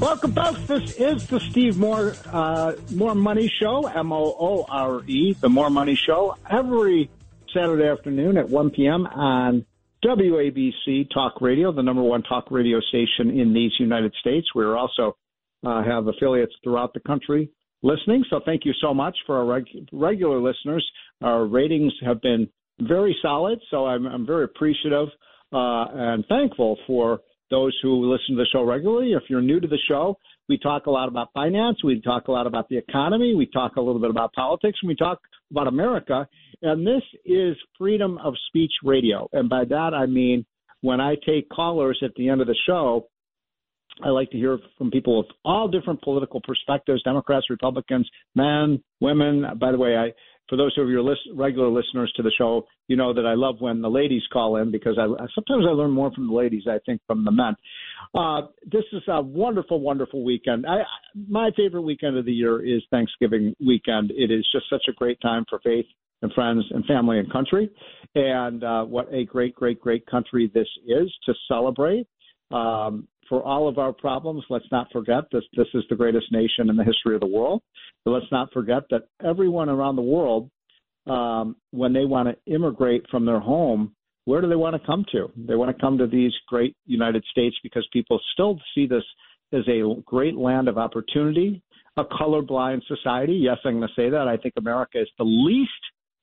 Welcome, folks. This is the Steve Moore uh, More Money Show, M O O R E, the More Money Show, every Saturday afternoon at 1 p.m. on WABC Talk Radio, the number one talk radio station in these United States. We also uh, have affiliates throughout the country listening. So thank you so much for our reg- regular listeners. Our ratings have been very solid, so I'm, I'm very appreciative uh, and thankful for those who listen to the show regularly. If you're new to the show, we talk a lot about finance, we talk a lot about the economy, we talk a little bit about politics, and we talk about America. And this is freedom of speech radio. And by that, I mean when I take callers at the end of the show, I like to hear from people with all different political perspectives Democrats, Republicans, men, women. By the way, I for those of your list, regular listeners to the show, you know that I love when the ladies call in because I sometimes I learn more from the ladies, I think, from the men. Uh, this is a wonderful, wonderful weekend. I, my favorite weekend of the year is Thanksgiving weekend. It is just such a great time for faith and friends and family and country. And uh, what a great, great, great country this is to celebrate. Um, for all of our problems, let's not forget that this is the greatest nation in the history of the world. But let's not forget that everyone around the world, um, when they want to immigrate from their home, where do they want to come to? They want to come to these great United States because people still see this as a great land of opportunity, a colorblind society. Yes, I'm going to say that. I think America is the least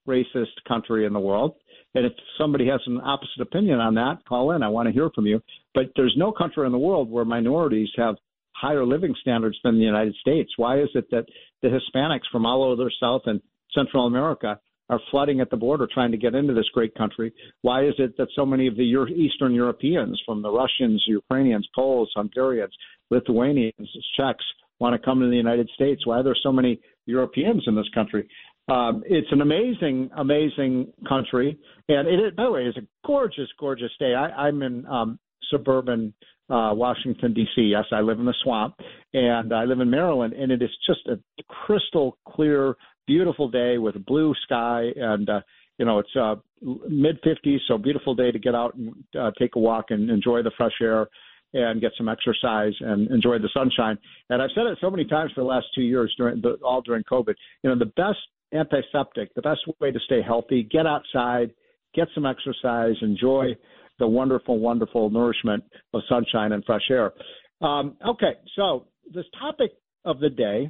racist country in the world. And if somebody has an opposite opinion on that, call in. I want to hear from you. But there's no country in the world where minorities have higher living standards than the United States. Why is it that the Hispanics from all over South and Central America are flooding at the border trying to get into this great country? Why is it that so many of the Euro- Eastern Europeans, from the Russians, Ukrainians, Poles, Hungarians, Lithuanians, Czechs, want to come to the United States? Why are there so many Europeans in this country? Um, it's an amazing, amazing country, and it, by the way, is a gorgeous, gorgeous day. I, I'm in um, suburban uh, Washington D.C. Yes, I live in the swamp, and I live in Maryland, and it is just a crystal clear, beautiful day with a blue sky, and uh, you know it's uh, mid 50s, so beautiful day to get out and uh, take a walk and enjoy the fresh air and get some exercise and enjoy the sunshine. And I've said it so many times for the last two years during the, all during COVID. You know, the best antiseptic, the best way to stay healthy, get outside, get some exercise, enjoy the wonderful, wonderful nourishment of sunshine and fresh air. Um, okay, so this topic of the day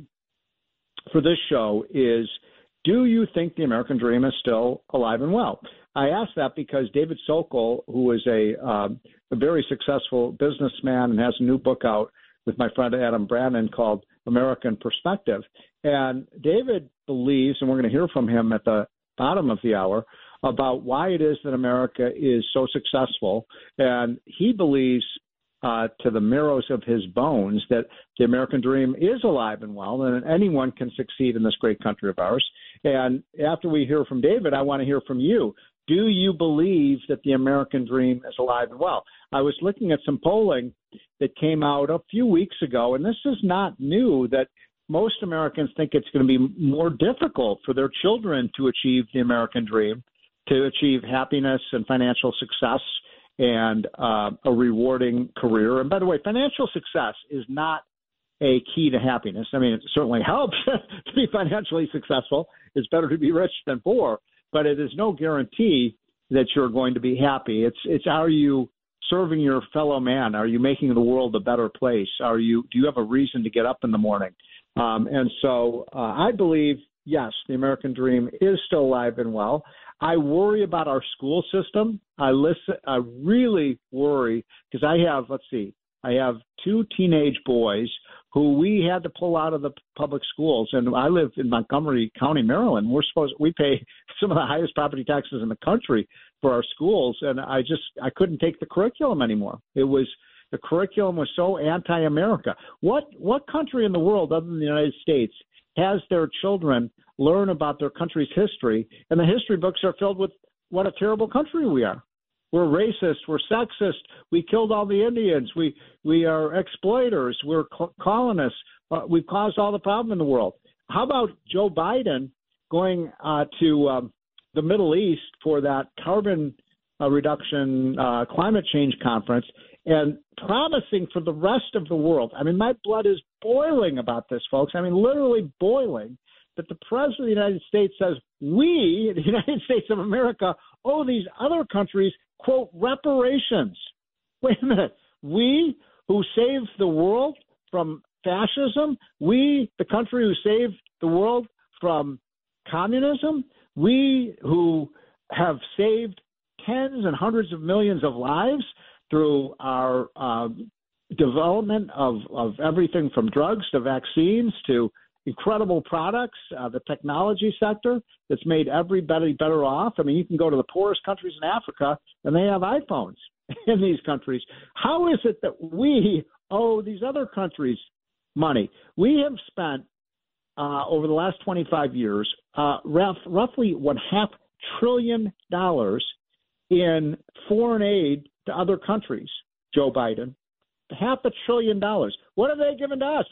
for this show is do you think the American dream is still alive and well? I ask that because David Sokol, who is a, um, a very successful businessman and has a new book out with my friend Adam Brandon called American Perspective. And David believes, and we're going to hear from him at the bottom of the hour, about why it is that America is so successful. And he believes uh, to the marrows of his bones that the American dream is alive and well, and anyone can succeed in this great country of ours. And after we hear from David, I want to hear from you. Do you believe that the American dream is alive and well? I was looking at some polling that came out a few weeks ago, and this is not new that most Americans think it's going to be more difficult for their children to achieve the American dream, to achieve happiness and financial success and uh, a rewarding career. And by the way, financial success is not a key to happiness. I mean, it certainly helps to be financially successful. It's better to be rich than poor, but it is no guarantee that you're going to be happy. It's it's are you serving your fellow man? Are you making the world a better place? Are you do you have a reason to get up in the morning? Um, and so uh, I believe yes, the American dream is still alive and well. I worry about our school system. I listen. I really worry because I have. Let's see. I have two teenage boys who we had to pull out of the public schools, and I live in Montgomery County, Maryland. We're supposed we pay some of the highest property taxes in the country for our schools, and I just I couldn't take the curriculum anymore. It was the curriculum was so anti-America. What what country in the world other than the United States has their children learn about their country's history, and the history books are filled with what a terrible country we are. We're racist. We're sexist. We killed all the Indians. We we are exploiters. We're colonists. Uh, we've caused all the problem in the world. How about Joe Biden going uh, to um, the Middle East for that carbon uh, reduction uh, climate change conference and promising for the rest of the world? I mean, my blood is boiling about this, folks. I mean, literally boiling that the president of the United States says we, the United States of America, owe these other countries, quote, reparations. Wait a minute. We who saved the world from fascism, we, the country who saved the world from communism, we who have saved tens and hundreds of millions of lives through our uh, development of, of everything from drugs to vaccines to incredible products, uh, the technology sector that's made everybody better off. I mean, you can go to the poorest countries in Africa and they have iPhones in these countries. How is it that we owe these other countries money? We have spent uh, over the last 25 years uh, rough, roughly one half trillion dollars in foreign aid to other countries. Joe Biden, half a trillion dollars. What have they given to us?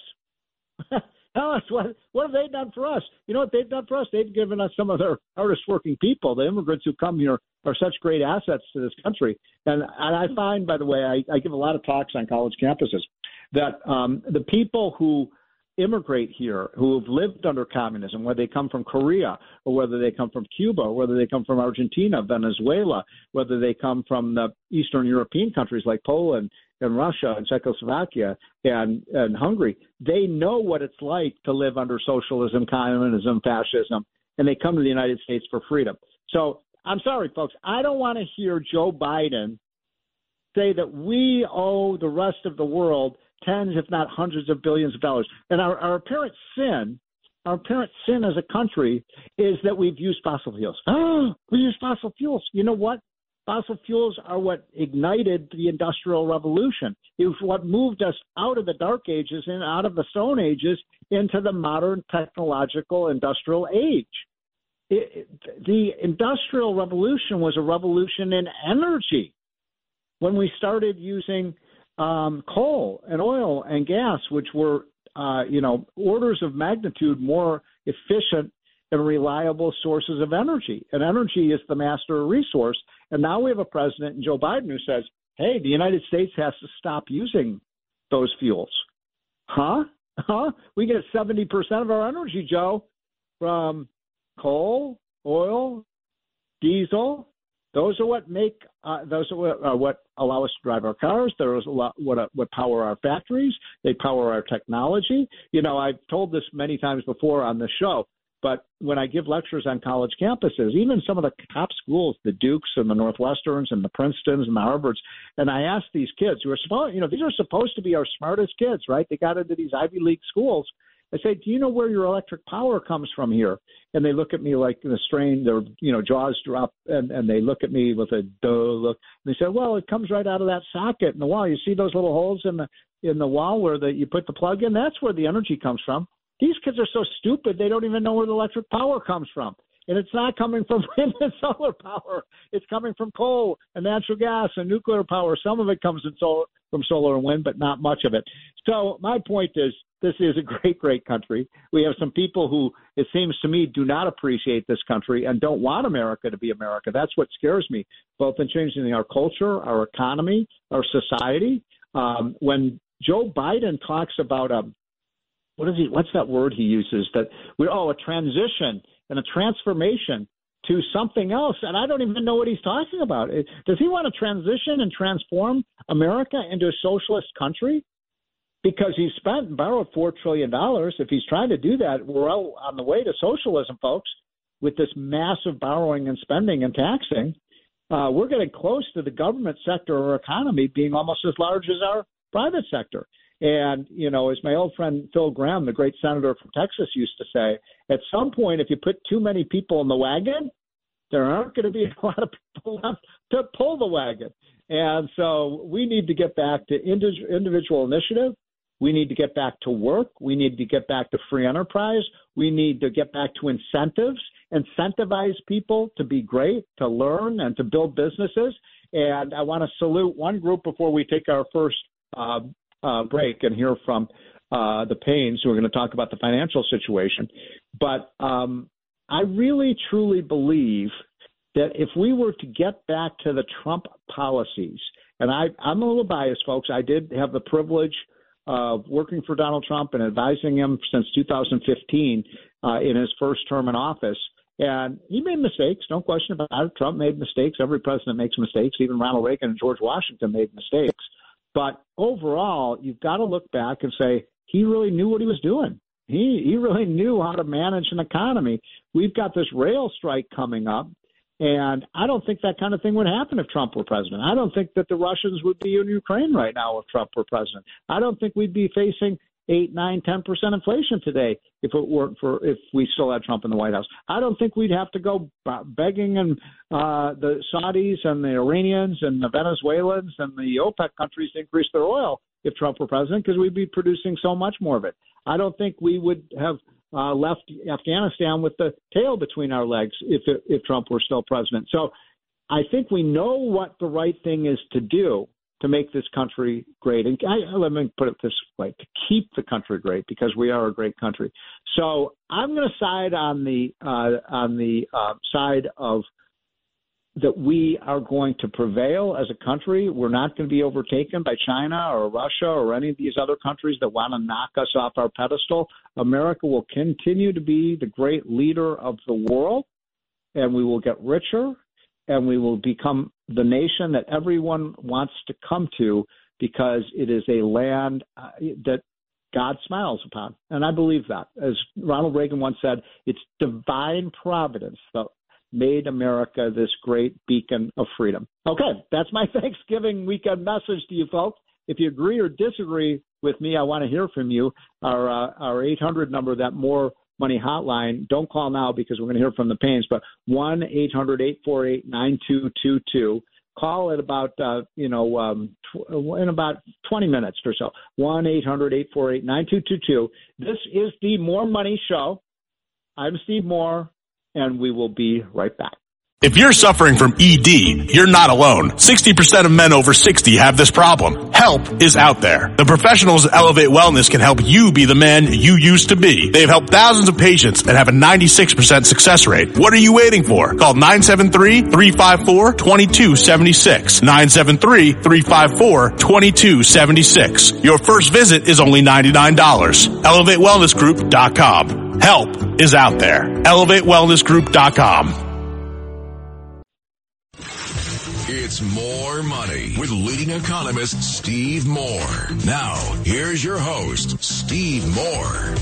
Tell us what what have they done for us? You know what they've done for us? They've given us some of their hardest working people. The immigrants who come here are such great assets to this country. And and I find, by the way, I, I give a lot of talks on college campuses that um, the people who immigrate here who have lived under communism, whether they come from Korea or whether they come from Cuba or whether they come from Argentina, Venezuela, whether they come from the Eastern European countries like Poland and Russia and Czechoslovakia and, and Hungary, they know what it's like to live under socialism, communism, fascism, and they come to the United States for freedom. So I'm sorry, folks. I don't want to hear Joe Biden say that we owe the rest of the world tens, if not hundreds of billions of dollars. And our, our apparent sin, our apparent sin as a country is that we've used fossil fuels. We use fossil fuels. You know what? Fossil fuels are what ignited the Industrial Revolution. It was what moved us out of the Dark Ages and out of the Stone Ages into the modern technological industrial age. It, the Industrial Revolution was a revolution in energy. When we started using um, coal and oil and gas, which were, uh, you know, orders of magnitude more efficient and reliable sources of energy. And energy is the master resource. And now we have a president, Joe Biden, who says, hey, the United States has to stop using those fuels. Huh? Huh? We get 70% of our energy, Joe, from coal, oil, diesel. Those are what make uh, those are what, uh, what allow us to drive our cars. Those are what uh, what power our factories. They power our technology. You know, I've told this many times before on the show. But when I give lectures on college campuses, even some of the top schools, the Dukes and the Northwesterns and the Princetons and the Harvards, and I ask these kids who are supposed, you know, these are supposed to be our smartest kids, right? They got into these Ivy League schools. I say, do you know where your electric power comes from here? And they look at me like in a strain, their you know jaws drop, and and they look at me with a duh look. And they say, well, it comes right out of that socket in the wall. You see those little holes in the in the wall where the, you put the plug in? That's where the energy comes from. These kids are so stupid they don't even know where the electric power comes from. And it's not coming from wind and solar power. It's coming from coal and natural gas and nuclear power. Some of it comes in solar, from solar and wind, but not much of it. So my point is, this is a great, great country. We have some people who, it seems to me, do not appreciate this country and don't want America to be America. That's what scares me, both in changing our culture, our economy, our society. Um, when Joe Biden talks about a what is he? What's that word he uses? That we oh a transition and a transformation. to something else, and I don't even know what he's talking about. Does he want to transition and transform America into a socialist country? Because he's spent and borrowed four trillion dollars. If he's trying to do that, we're well on the way to socialism, folks, with this massive borrowing and spending and taxing. Uh, we're getting close to the government sector or economy being almost as large as our private sector. And, you know, as my old friend Phil Gramm, the great senator from Texas, used to say, at some point, if you put too many people in the wagon, there aren't going to be a lot of people left to pull the wagon. And so we need to get back to individual initiative. We need to get back to work. We need to get back to free enterprise. We need to get back to incentives, incentivize people to be great, to learn, and to build businesses. And I want to salute one group before we take our first uh, uh, break and hear from uh, the Paynes, who are going to talk about the financial situation. But um, I really, truly believe that if we were to get back to the Trump policies, and I, I'm a little biased, folks. I did have the privilege of working for Donald Trump and advising him since 2015 uh, in his first term in office. And he made mistakes, no question about it. Trump made mistakes. Every president makes mistakes. Even Ronald Reagan and George Washington made mistakes. But overall, you've got to look back and say he really knew what he was doing. He he really knew how to manage an economy. We've got this rail strike coming up, and I don't think that kind of thing would happen if Trump were president. I don't think that the Russians would be in Ukraine right now if Trump were president. I don't think we'd be facing eight, nine, ten percent inflation today if it weren't for if we still had Trump in the White House. I don't think we'd have to go begging and uh, the Saudis and the Iranians and the Venezuelans and the OPEC countries to increase their oil if Trump were president because we'd be producing so much more of it. I don't think we would have uh, left Afghanistan with the tail between our legs if if Trump were still president. So I think we know what the right thing is to do to make this country great. And I, let me put it this way: to keep the country great, because we are a great country. So I'm going to side on the uh, on the uh, side of that we are going to prevail as a country. We're not going to be overtaken by China or Russia or any of these other countries that want to knock us off our pedestal. America will continue to be the great leader of the world, and we will get richer and we will become the nation that everyone wants to come to because it is a land uh, that God smiles upon. And I believe that. As Ronald Reagan once said, it's divine providence that made America this great beacon of freedom. Okay, that's my Thanksgiving weekend message to you folks. If you agree or disagree with me, I want to hear from you. Our uh, our 800 number, that more Money Hotline. Don't call now because we're going to hear from the Paynes, but 1 800 848 9222. Call at about, uh, you know, um, tw- in about 20 minutes or so. 1 800 848 9222. This is the More Money Show. I'm Steve Moore, and we will be right back. If you're suffering from ED, you're not alone. 60% of men over 60 have this problem. Help is out there. The professionals at Elevate Wellness can help you be the man you used to be. They've helped thousands of patients and have a 96% success rate. What are you waiting for? Call 973-354-2276. 973-354-2276. Your first visit is only $99. ElevateWellnessGroup.com. Help is out there. ElevateWellnessGroup.com. More Money with leading economist Steve Moore. Now, here's your host, Steve Moore.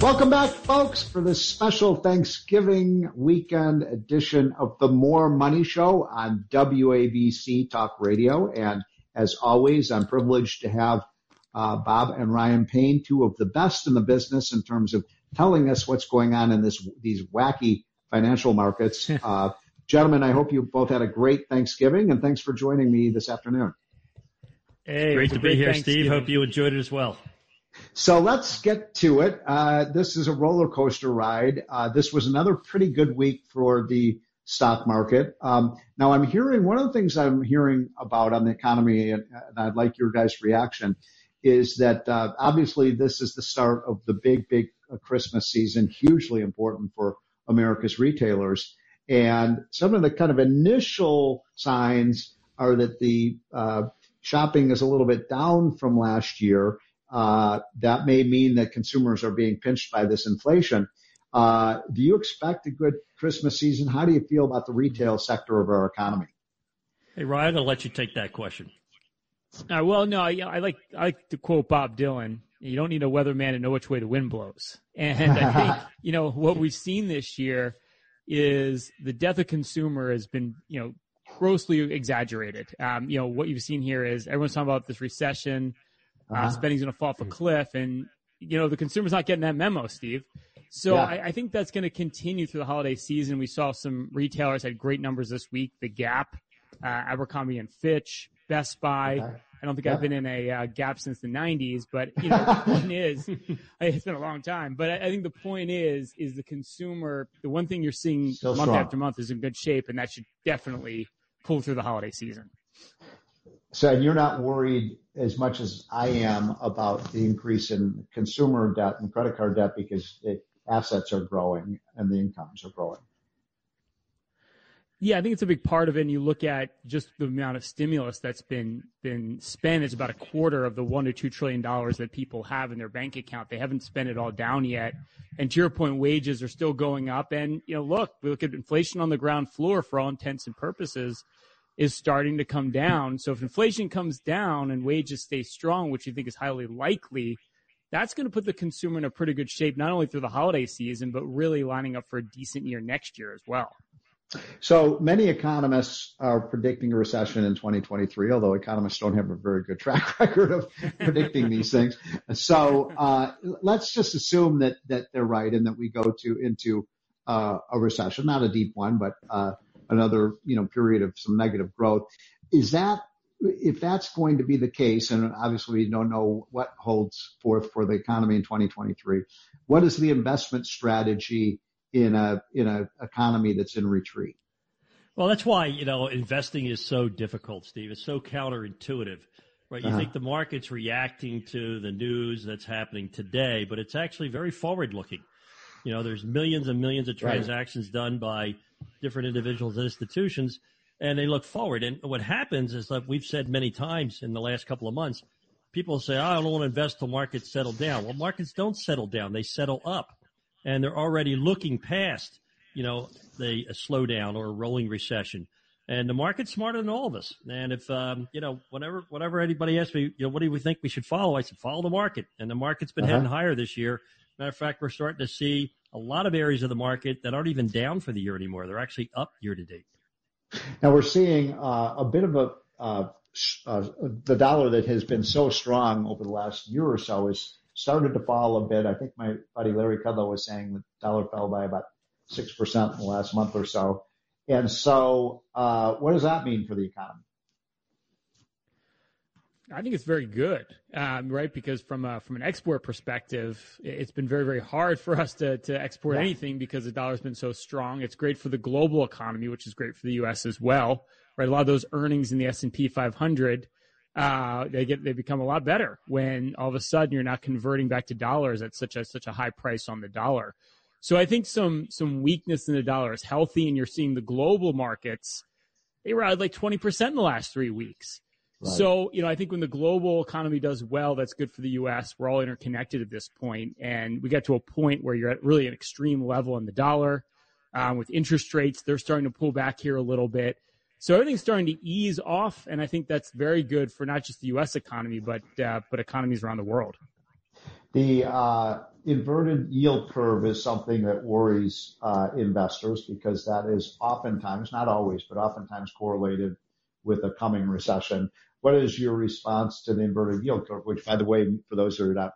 Welcome back, folks, for this special Thanksgiving weekend edition of the More Money Show on WABC Talk Radio. And as always, I'm privileged to have uh, Bob and Ryan Payne, two of the best in the business in terms of telling us what's going on in this these wacky financial markets. Uh, Gentlemen, I hope you both had a great Thanksgiving, and thanks for joining me this afternoon. Hey, great to be here, Steve. Hope you enjoyed it as well. So let's get to it. Uh, this is a roller coaster ride. Uh, this was another pretty good week for the stock market. Um, now I'm hearing one of the things I'm hearing about on the economy, and, and I'd like your guys' reaction, is that uh, obviously this is the start of the big, big uh, Christmas season, hugely important for America's retailers. And some of the kind of initial signs are that the uh, shopping is a little bit down from last year. Uh, that may mean that consumers are being pinched by this inflation. Uh, do you expect a good Christmas season? How do you feel about the retail sector of our economy? Hey, Ryan, I'll let you take that question. Uh, well, no, I, I, like I like to quote Bob Dylan. You don't need a weatherman to know which way the wind blows. And I think you know what we've seen this year is the death of consumer has been you know grossly exaggerated. Um, you know what you've seen here is everyone's talking about this recession, uh, uh-huh. spending's going to fall off a cliff, and you know the consumer's not getting that memo, Steve. So yeah. I, I, think that's going to continue through the holiday season. We saw some retailers had great numbers this week. The Gap, uh, Abercrombie and Fitch, Best Buy. Okay. I don't think yeah. I've been in a uh, Gap since the '90s, but you know the point is, it's been a long time. But I, I, think the point is, is the consumer. The one thing you're seeing Still month strong. after month is in good shape, and that should definitely pull through the holiday season. So you're not worried as much as I am about the increase in consumer debt and credit card debt because it, assets are growing and the incomes are growing. Yeah, I think it's a big part of it. And you look at just the amount of stimulus that's been been spent. It's about a quarter of the one to two trillion dollars that people have in their bank account. They haven't spent it all down yet. And to your point, wages are still going up. And you know, look, we look at inflation on the ground floor for all intents and purposes is starting to come down. So if inflation comes down and wages stay strong, which you think is highly likely, that's going to put the consumer in a pretty good shape, not only through the holiday season, but really lining up for a decent year next year as well. So many economists are predicting a recession in 2023, although economists don't have a very good track record of predicting these things. So uh, let's just assume that that they're right and that we go to into uh, a recession, not a deep one, but uh, another you know period of some negative growth. Is that if that's going to be the case, and obviously we don't know what holds forth for the economy in 2023, what is the investment strategy in a in a economy that's in retreat. Well, that's why you know investing is so difficult, Steve. It's so counterintuitive, right? You uh-huh. think the market's reacting to the news that's happening today, but it's actually very forward-looking. You know, there's millions and millions of transactions right. done by different individuals and institutions, and they look forward. And what happens is, that we've said many times in the last couple of months, people say, oh, "I don't want to invest till markets settle down." Well, markets don't settle down; they settle up and they're already looking past, you know, the slowdown or a rolling recession. And the market's smarter than all of us. And if, um, you know, whenever, whatever anybody asks me, you know, what do we think we should follow? I said, follow the market. And the market's been uh-huh. heading higher this year. Matter of fact, we're starting to see a lot of areas of the market that aren't even down for the year anymore. They're actually up year to date. Now we're seeing uh, a bit of a, uh, uh, the dollar that has been so strong over the last year or so is started to fall a bit. I think my buddy Larry Kudlow was saying the dollar fell by about 6% in the last month or so. And so, uh, what does that mean for the economy? I think it's very good, um, right? Because from a, from an export perspective, it's been very very hard for us to to export yeah. anything because the dollar's been so strong. It's great for the global economy, which is great for the U.S. as well, right? A lot of those earnings in the S and P 500 uh, they get they become a lot better when all of a sudden you're not converting back to dollars at such a such a high price on the dollar. So I think some some weakness in the dollar is healthy, and you're seeing the global markets they rallied like 20 percent in the last three weeks. Right. So you know I think when the global economy does well, that's good for the U.S. We're all interconnected at this point, and we get to a point where you're at really an extreme level in the dollar. Um, with interest rates, they're starting to pull back here a little bit. So everything's starting to ease off, and I think that's very good for not just the U.S. economy, but uh, but economies around the world. The uh, inverted yield curve is something that worries uh, investors because that is oftentimes, not always, but oftentimes correlated with a coming recession. What is your response to the inverted yield curve? Which, by the way, for those who are not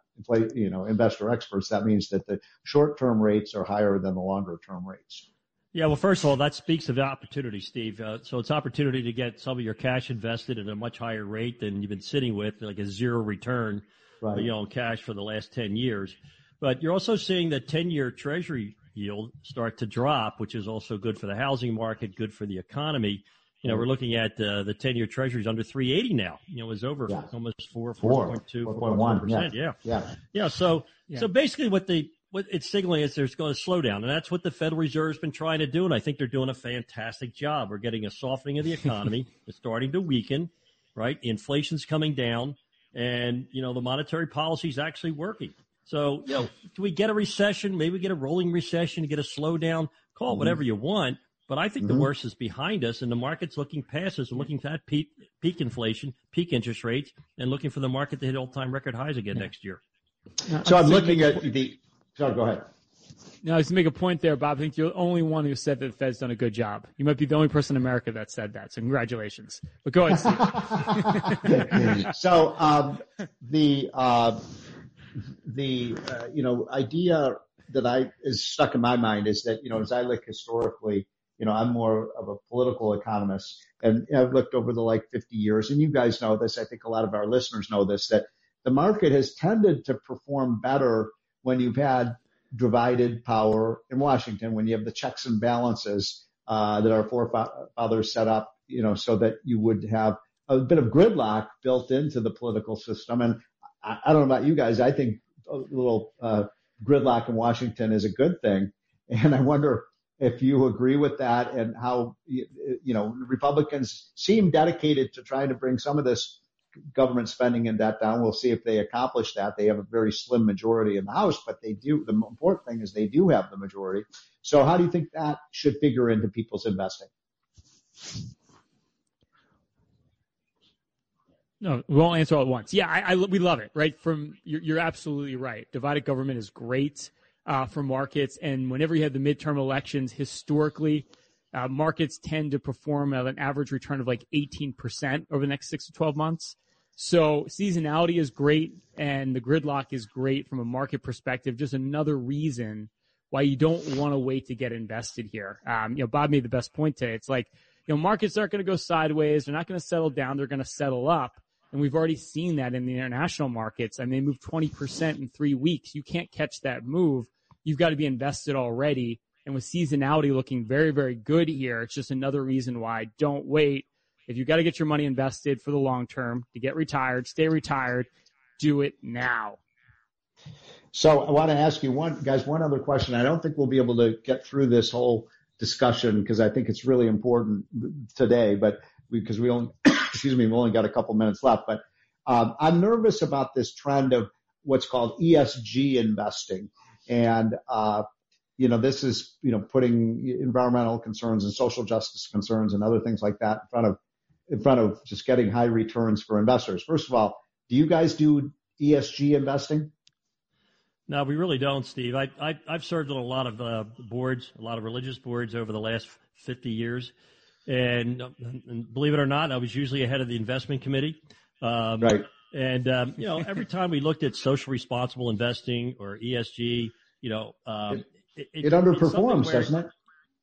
you know investor experts, that means that the short-term rates are higher than the longer-term rates. Yeah, well, first of all, that speaks of opportunity, Steve. Uh, so it's opportunity to get some of your cash invested at a much higher rate than you've been sitting with, like a zero return, right. you know, cash for the last 10 years. But you're also seeing the 10 year treasury yield start to drop, which is also good for the housing market, good for the economy. You know, we're looking at uh, the 10 year treasuries under 380 now. You know, it's over yeah. almost 4, 4.2, 4.1 Yeah. yeah. Yeah. Yeah. So, yeah. so basically what the, what it's signaling is there's going to slow down, and that's what the Federal Reserve's been trying to do, and I think they're doing a fantastic job. We're getting a softening of the economy; it's starting to weaken, right? Inflation's coming down, and you know the monetary policy is actually working. So, you know, do we get a recession? Maybe we get a rolling recession, get a slowdown, call it mm-hmm. whatever you want. But I think mm-hmm. the worst is behind us and the market's looking past us and looking at peak, peak inflation, peak interest rates, and looking for the market to hit all time record highs again yeah. next year. So I'm looking at the, sorry, go ahead. No, just to make a point there, Bob. I think you're the only one who said that the Fed's done a good job. You might be the only person in America that said that. So congratulations. But go ahead, Steve. so um, the uh, the uh, you know idea that I is stuck in my mind is that you know as I look historically, you know I'm more of a political economist, and I've looked over the like 50 years, and you guys know this. I think a lot of our listeners know this that the market has tended to perform better when you've had divided power in Washington, when you have the checks and balances uh, that our forefathers set up, you know, so that you would have a bit of gridlock built into the political system. And I, I don't know about you guys, I think a little uh, gridlock in Washington is a good thing. And I wonder if you agree with that and how, you know, Republicans seem dedicated to trying to bring some of this government spending and debt down. We'll see if they accomplish that. They have a very slim majority in the House, but they do. The important thing is they do have the majority. So how do you think that should figure into people's investing? No, we won't answer all at once. Yeah, I, I we love it. Right from you're, you're absolutely right. Divided government is great uh, for markets, and whenever you have the midterm elections, historically, uh, markets tend to perform at an average return of like 18% over the next six to 12 months. So seasonality is great and the gridlock is great from a market perspective. Just another reason why you don't want to wait to get invested here. Um, you know, Bob made the best point today. It's like, you know, markets aren't going to go sideways. They're not going to settle down. They're going to settle up. And we've already seen that in the international markets. I mean, they moved 20% in three weeks. You can't catch that move. You've got to be invested already and with seasonality looking very, very good here, it's just another reason why don't wait. If you got to get your money invested for the long term to get retired, stay retired, do it now. So I want to ask you one, guys, one other question. I don't think we'll be able to get through this whole discussion because I think it's really important today, but because we, we only, excuse me, we've only got a couple minutes left, but um, I'm nervous about this trend of what's called ESG investing. And, uh, you know, this is, you know, putting environmental concerns and social justice concerns and other things like that in front of, in front of just getting high returns for investors. First of all, do you guys do ESG investing? No, we really don't, Steve. I, I, have served on a lot of uh, boards, a lot of religious boards over the last 50 years. And, and, believe it or not, I was usually ahead of the investment committee. Um, right. And, um, you know, every time we looked at social responsible investing or ESG, you know, um, it, it, it underperforms, doesn't it?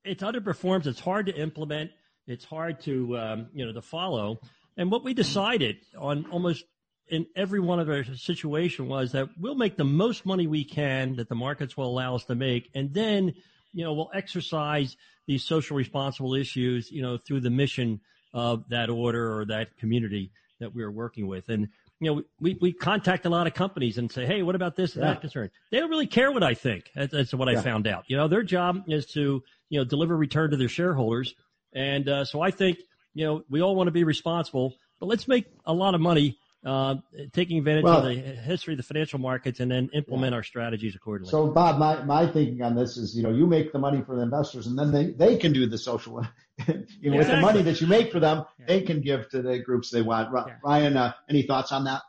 It underperforms. It's hard to implement. It's hard to um, you know to follow. And what we decided on almost in every one of our situation was that we'll make the most money we can that the markets will allow us to make, and then you know we'll exercise these social responsible issues you know through the mission of that order or that community that we're working with. And you know, we, we contact a lot of companies and say, hey, what about this and yeah. that concern? They don't really care what I think. That's, that's what yeah. I found out. You know, their job is to, you know, deliver return to their shareholders. And uh, so I think, you know, we all want to be responsible, but let's make a lot of money uh, taking advantage well, of the history of the financial markets and then implement yeah. our strategies accordingly. So, Bob, my, my thinking on this is, you know, you make the money for the investors and then they, they can do the social, you know, exactly. with the money that you make for them, yeah. they can give to the groups they want. Ryan, uh, any thoughts on that?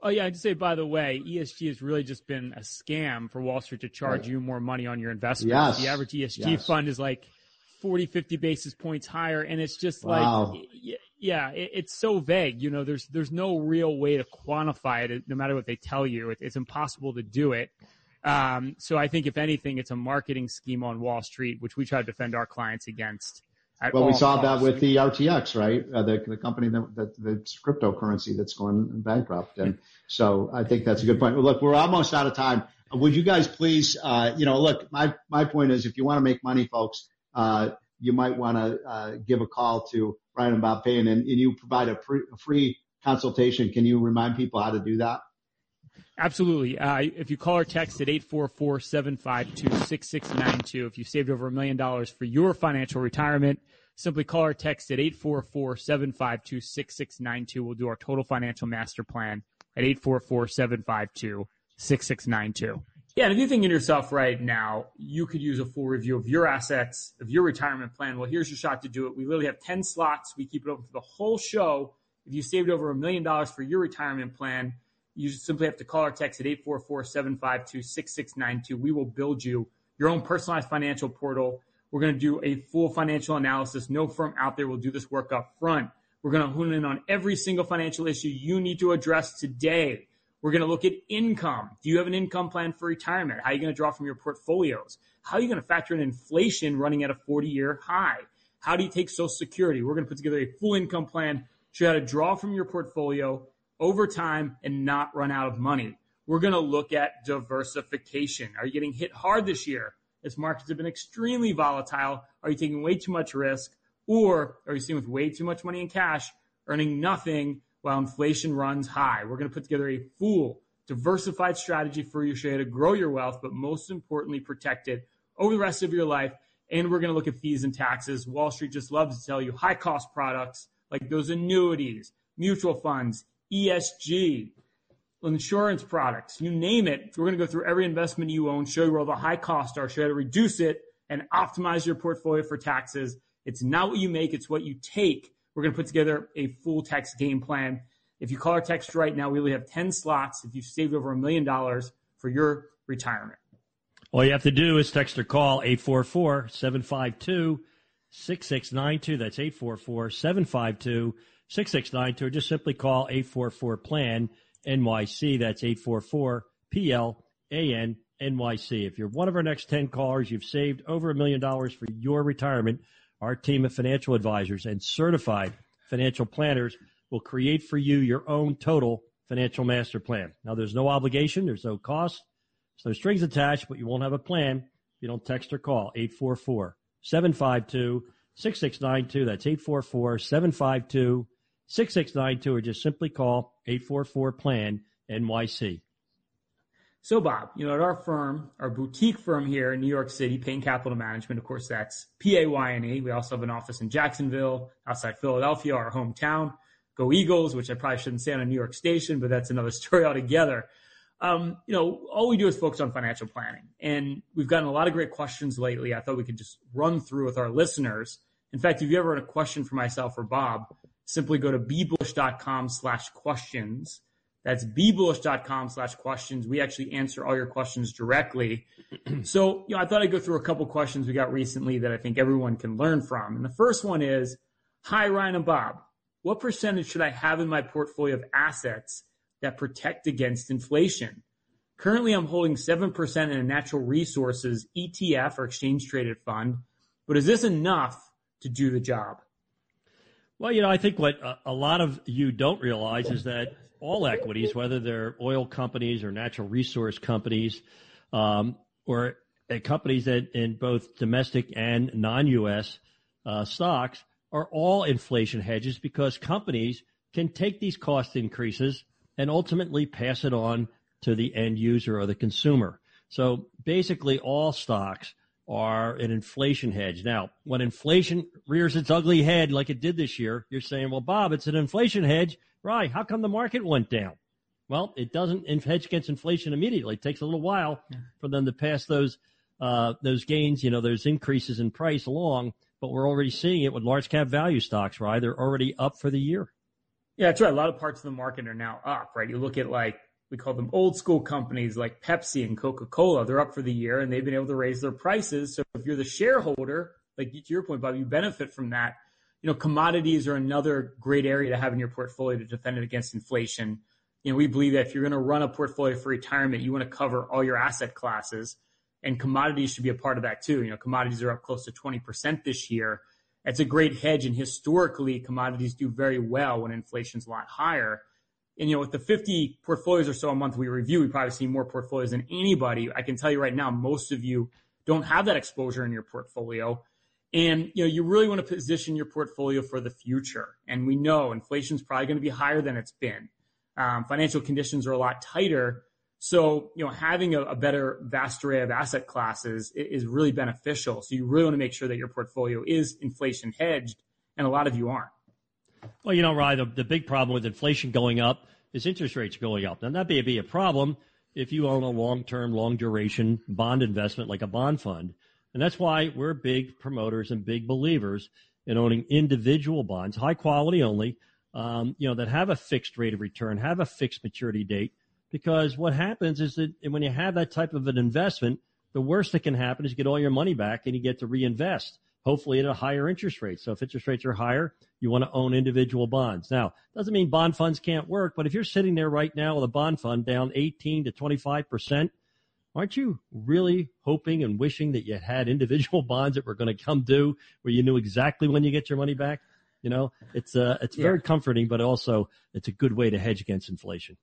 Oh yeah, I'd say by the way, ESG has really just been a scam for Wall Street to charge right. you more money on your investments. Yes. The average ESG yes. fund is like 40, 50 basis points higher. And it's just wow. like, yeah, it, it's so vague. You know, there's, there's no real way to quantify it no matter what they tell you. It, it's impossible to do it. Um, so I think if anything, it's a marketing scheme on Wall Street, which we try to defend our clients against. Well, we saw that with the FTX, right? Uh, the, the company that, that the cryptocurrency that's going bankrupt. And so I think that's a good point. Well, look, we're almost out of time. Would you guys please, uh, you know, look, my, my point is if you want to make money, folks, you might want to uh, give a call to Ryan and Bob Payne, and, and you provide a, pre, a, free consultation. Can you remind people how to do that? Absolutely. Uh, if you call or text at 844-752-6692, if you saved over a million dollars for your financial retirement, simply call or text at 844-752-6692. We'll do our total financial master plan at 844-752 6692. Yeah, and if you're thinking yourself right now, you could use a full review of your assets, of your retirement plan. Well, here's your shot to do it. We literally have 10 slots. We keep it open for the whole show. If you saved over a million dollars for your retirement plan, you simply have to call or text at 844-752-6692. We will build you your own personalized financial portal. We're going to do a full financial analysis. No firm out there will do this work up front. We're going to hone in on every single financial issue you need to address today. We're going to look at income. Do you have an income plan for retirement? How are you going to draw from your portfolios? How are you going to factor in inflation running at a 40 year high? How do you take Social Security? We're going to put together a full income plan, show you how to draw from your portfolio over time and not run out of money. We're going to look at diversification. Are you getting hit hard this year? As markets have been extremely volatile, are you taking way too much risk? Or are you sitting with way too much money in cash, earning nothing while inflation runs high? We're going to put together a full, diversified strategy for you to grow your wealth, but most importantly, protect it over the rest of your life. And we're going to look at fees and taxes. Wall Street just loves to tell you high cost products like those annuities, mutual funds, ESG, insurance products, you name it. We're going to go through every investment you own, show you where all the high costs are, show you how to reduce it and optimize your portfolio for taxes. It's not what you make, it's what you take. We're going to put together a full text game plan. If you call our text right now, we only have 10 slots if you've saved over a million dollars for your retirement. All you have to do is text or call 844 752 6692. That's 844 752 6692. Or just simply call 844 PLAN NYC. That's 844 P L A N NYC. If you're one of our next 10 callers, you've saved over a million dollars for your retirement. Our team of financial advisors and certified financial planners will create for you your own total financial master plan. Now, there's no obligation, there's no cost, there's no strings attached, but you won't have a plan if you don't text or call 844 752 6692. That's 844 752 6692, or just simply call 844 PLAN NYC. So, Bob, you know, at our firm, our boutique firm here in New York City, Payne Capital Management, of course, that's P A Y N E. We also have an office in Jacksonville, outside Philadelphia, our hometown. Go Eagles, which I probably shouldn't say on a New York station, but that's another story altogether. Um, you know, all we do is focus on financial planning. And we've gotten a lot of great questions lately. I thought we could just run through with our listeners. In fact, if you ever had a question for myself or Bob, simply go to bebullish.com slash questions. That's bebullish.com slash questions. We actually answer all your questions directly. so, you know, I thought I'd go through a couple questions we got recently that I think everyone can learn from. And the first one is, hi, Ryan and Bob. What percentage should I have in my portfolio of assets that protect against inflation? Currently, I'm holding 7% in a natural resources ETF or exchange traded fund, but is this enough to do the job? Well, you know, I think what a lot of you don't realize is that all equities, whether they're oil companies or natural resource companies, um, or uh, companies that in both domestic and non-U.S. Uh, stocks, are all inflation hedges because companies can take these cost increases and ultimately pass it on to the end user or the consumer. So basically, all stocks are an inflation hedge. Now, when inflation rears its ugly head like it did this year, you're saying, well, Bob, it's an inflation hedge. Right. How come the market went down? Well, it doesn't hedge against inflation immediately. It takes a little while yeah. for them to pass those, uh, those gains, you know, those increases in price along. But we're already seeing it with large cap value stocks, right? They're already up for the year. Yeah, that's right. A lot of parts of the market are now up, right? You look at like we call them old school companies like Pepsi and Coca Cola. They're up for the year and they've been able to raise their prices. So if you're the shareholder, like to your point, Bob, you benefit from that. You know, commodities are another great area to have in your portfolio to defend it against inflation. You know, we believe that if you're going to run a portfolio for retirement, you want to cover all your asset classes and commodities should be a part of that too. You know, commodities are up close to 20% this year. It's a great hedge. And historically, commodities do very well when inflation's a lot higher. And, you know, with the 50 portfolios or so a month we review, we probably see more portfolios than anybody. I can tell you right now, most of you don't have that exposure in your portfolio. And, you know, you really want to position your portfolio for the future. And we know inflation is probably going to be higher than it's been. Um, financial conditions are a lot tighter. So, you know, having a, a, better vast array of asset classes is, is really beneficial. So you really want to make sure that your portfolio is inflation hedged. And a lot of you aren't. Well, you know, Ryan, the, the big problem with inflation going up is interest rates going up. Now, that may be a problem if you own a long term, long duration bond investment like a bond fund. And that's why we're big promoters and big believers in owning individual bonds, high quality only, um, you know, that have a fixed rate of return, have a fixed maturity date. Because what happens is that when you have that type of an investment, the worst that can happen is you get all your money back and you get to reinvest, hopefully at a higher interest rate. So if interest rates are higher, you want to own individual bonds. Now, doesn't mean bond funds can't work, but if you're sitting there right now with a bond fund down 18 to 25 percent, aren't you really hoping and wishing that you had individual bonds that were going to come due where you knew exactly when you get your money back? You know, it's uh, it's very yeah. comforting, but also it's a good way to hedge against inflation.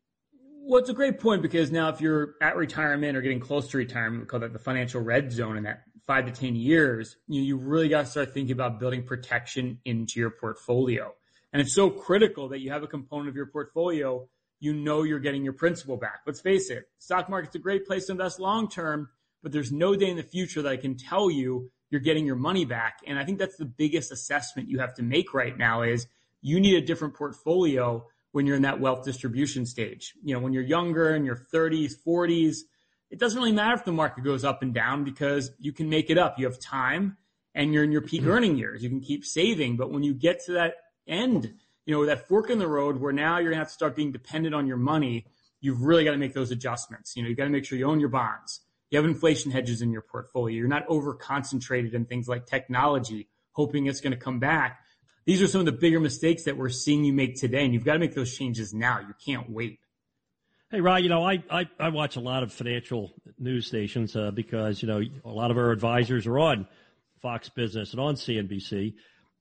Well, it's a great point because now if you're at retirement or getting close to retirement, we call that the financial red zone in that five to 10 years, you, you really got to start thinking about building protection into your portfolio. And it's so critical that you have a component of your portfolio you know you're getting your principal back. Let's face it, stock market's a great place to invest long term, but there's no day in the future that I can tell you you're getting your money back. And I think that's the biggest assessment you have to make right now is you need a different portfolio when you're in that wealth distribution stage. You know, when you're younger in your 30s, 40s, it doesn't really matter if the market goes up and down because you can make it up. You have time and you're in your peak mm-hmm. earning years. You can keep saving. But when you get to that end, you know, that fork in the road where now you're going to have to start being dependent on your money, you've really got to make those adjustments. You know, you've got to make sure you own your bonds. You have inflation hedges in your portfolio. You're not over concentrated in things like technology, hoping it's going to come back. These are some of the bigger mistakes that we're seeing you make today, and you've got to make those changes now. You can't wait. Hey, Rod, you know, I, I, I watch a lot of financial news stations uh, because, you know, a lot of our advisors are on Fox Business and on CNBC.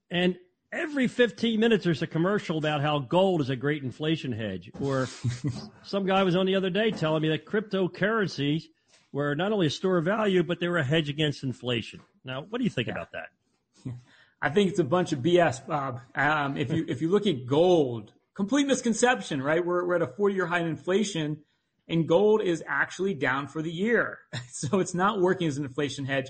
And every 15 minutes there's a commercial about how gold is a great inflation hedge. Or some guy was on the other day telling me that cryptocurrencies were not only a store of value, but they were a hedge against inflation. Now, what do you think yeah. about that? I think it's a bunch of BS, Bob. Um, if you if you look at gold, complete misconception, right? We're we're at a 40 year high in inflation, and gold is actually down for the year, so it's not working as an inflation hedge.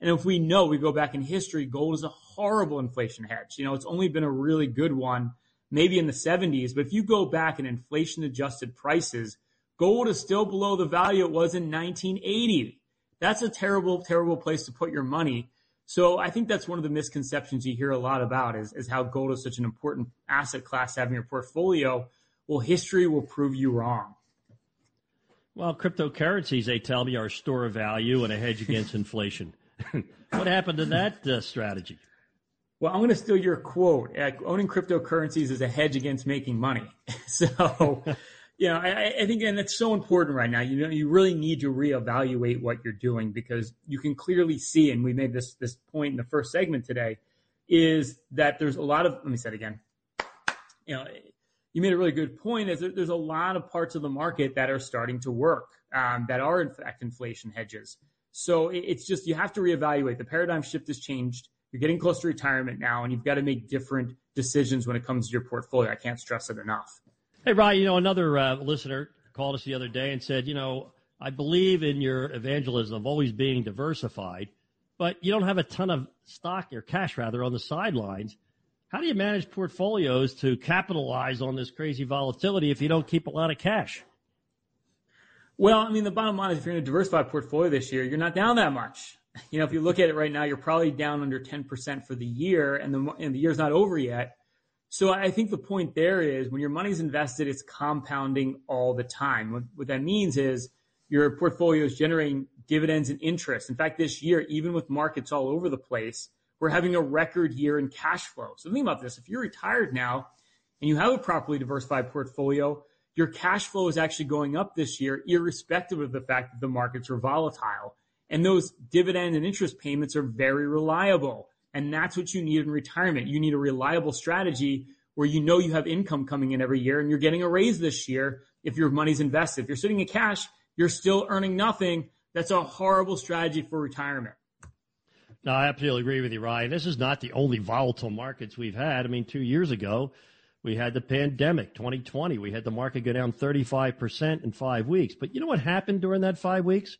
And if we know, we go back in history, gold is a horrible inflation hedge. You know, it's only been a really good one, maybe in the 70s. But if you go back in inflation adjusted prices, gold is still below the value it was in 1980. That's a terrible, terrible place to put your money. So I think that's one of the misconceptions you hear a lot about is, is how gold is such an important asset class to have in your portfolio. Well, history will prove you wrong. Well, cryptocurrencies, they tell me, are a store of value and a hedge against inflation. what happened to that uh, strategy? Well, I'm going to steal your quote. Owning cryptocurrencies is a hedge against making money. so you know, I, I think, and it's so important right now. You know, you really need to reevaluate what you're doing because you can clearly see, and we made this this point in the first segment today, is that there's a lot of. Let me say it again. You know, you made a really good point. Is there, there's a lot of parts of the market that are starting to work um, that are in fact inflation hedges. So it's just you have to reevaluate. The paradigm shift has changed. You're getting close to retirement now, and you've got to make different decisions when it comes to your portfolio. I can't stress it enough. Hey, Ryan, you know, another uh, listener called us the other day and said, you know, I believe in your evangelism of always being diversified, but you don't have a ton of stock or cash rather on the sidelines. How do you manage portfolios to capitalize on this crazy volatility if you don't keep a lot of cash? Well, I mean, the bottom line is if you're in a diversified portfolio this year, you're not down that much. You know, if you look at it right now, you're probably down under 10% for the year and the, and the year's not over yet. So I think the point there is when your money's invested, it's compounding all the time. What, what that means is your portfolio is generating dividends and interest. In fact, this year, even with markets all over the place, we're having a record year in cash flow. So think about this. If you're retired now and you have a properly diversified portfolio, your cash flow is actually going up this year, irrespective of the fact that the markets are volatile. And those dividend and interest payments are very reliable. And that's what you need in retirement. You need a reliable strategy where you know you have income coming in every year and you're getting a raise this year if your money's invested. If you're sitting in cash, you're still earning nothing. That's a horrible strategy for retirement. No, I absolutely agree with you, Ryan. This is not the only volatile markets we've had. I mean, two years ago, we had the pandemic, 2020. We had the market go down 35% in five weeks. But you know what happened during that five weeks?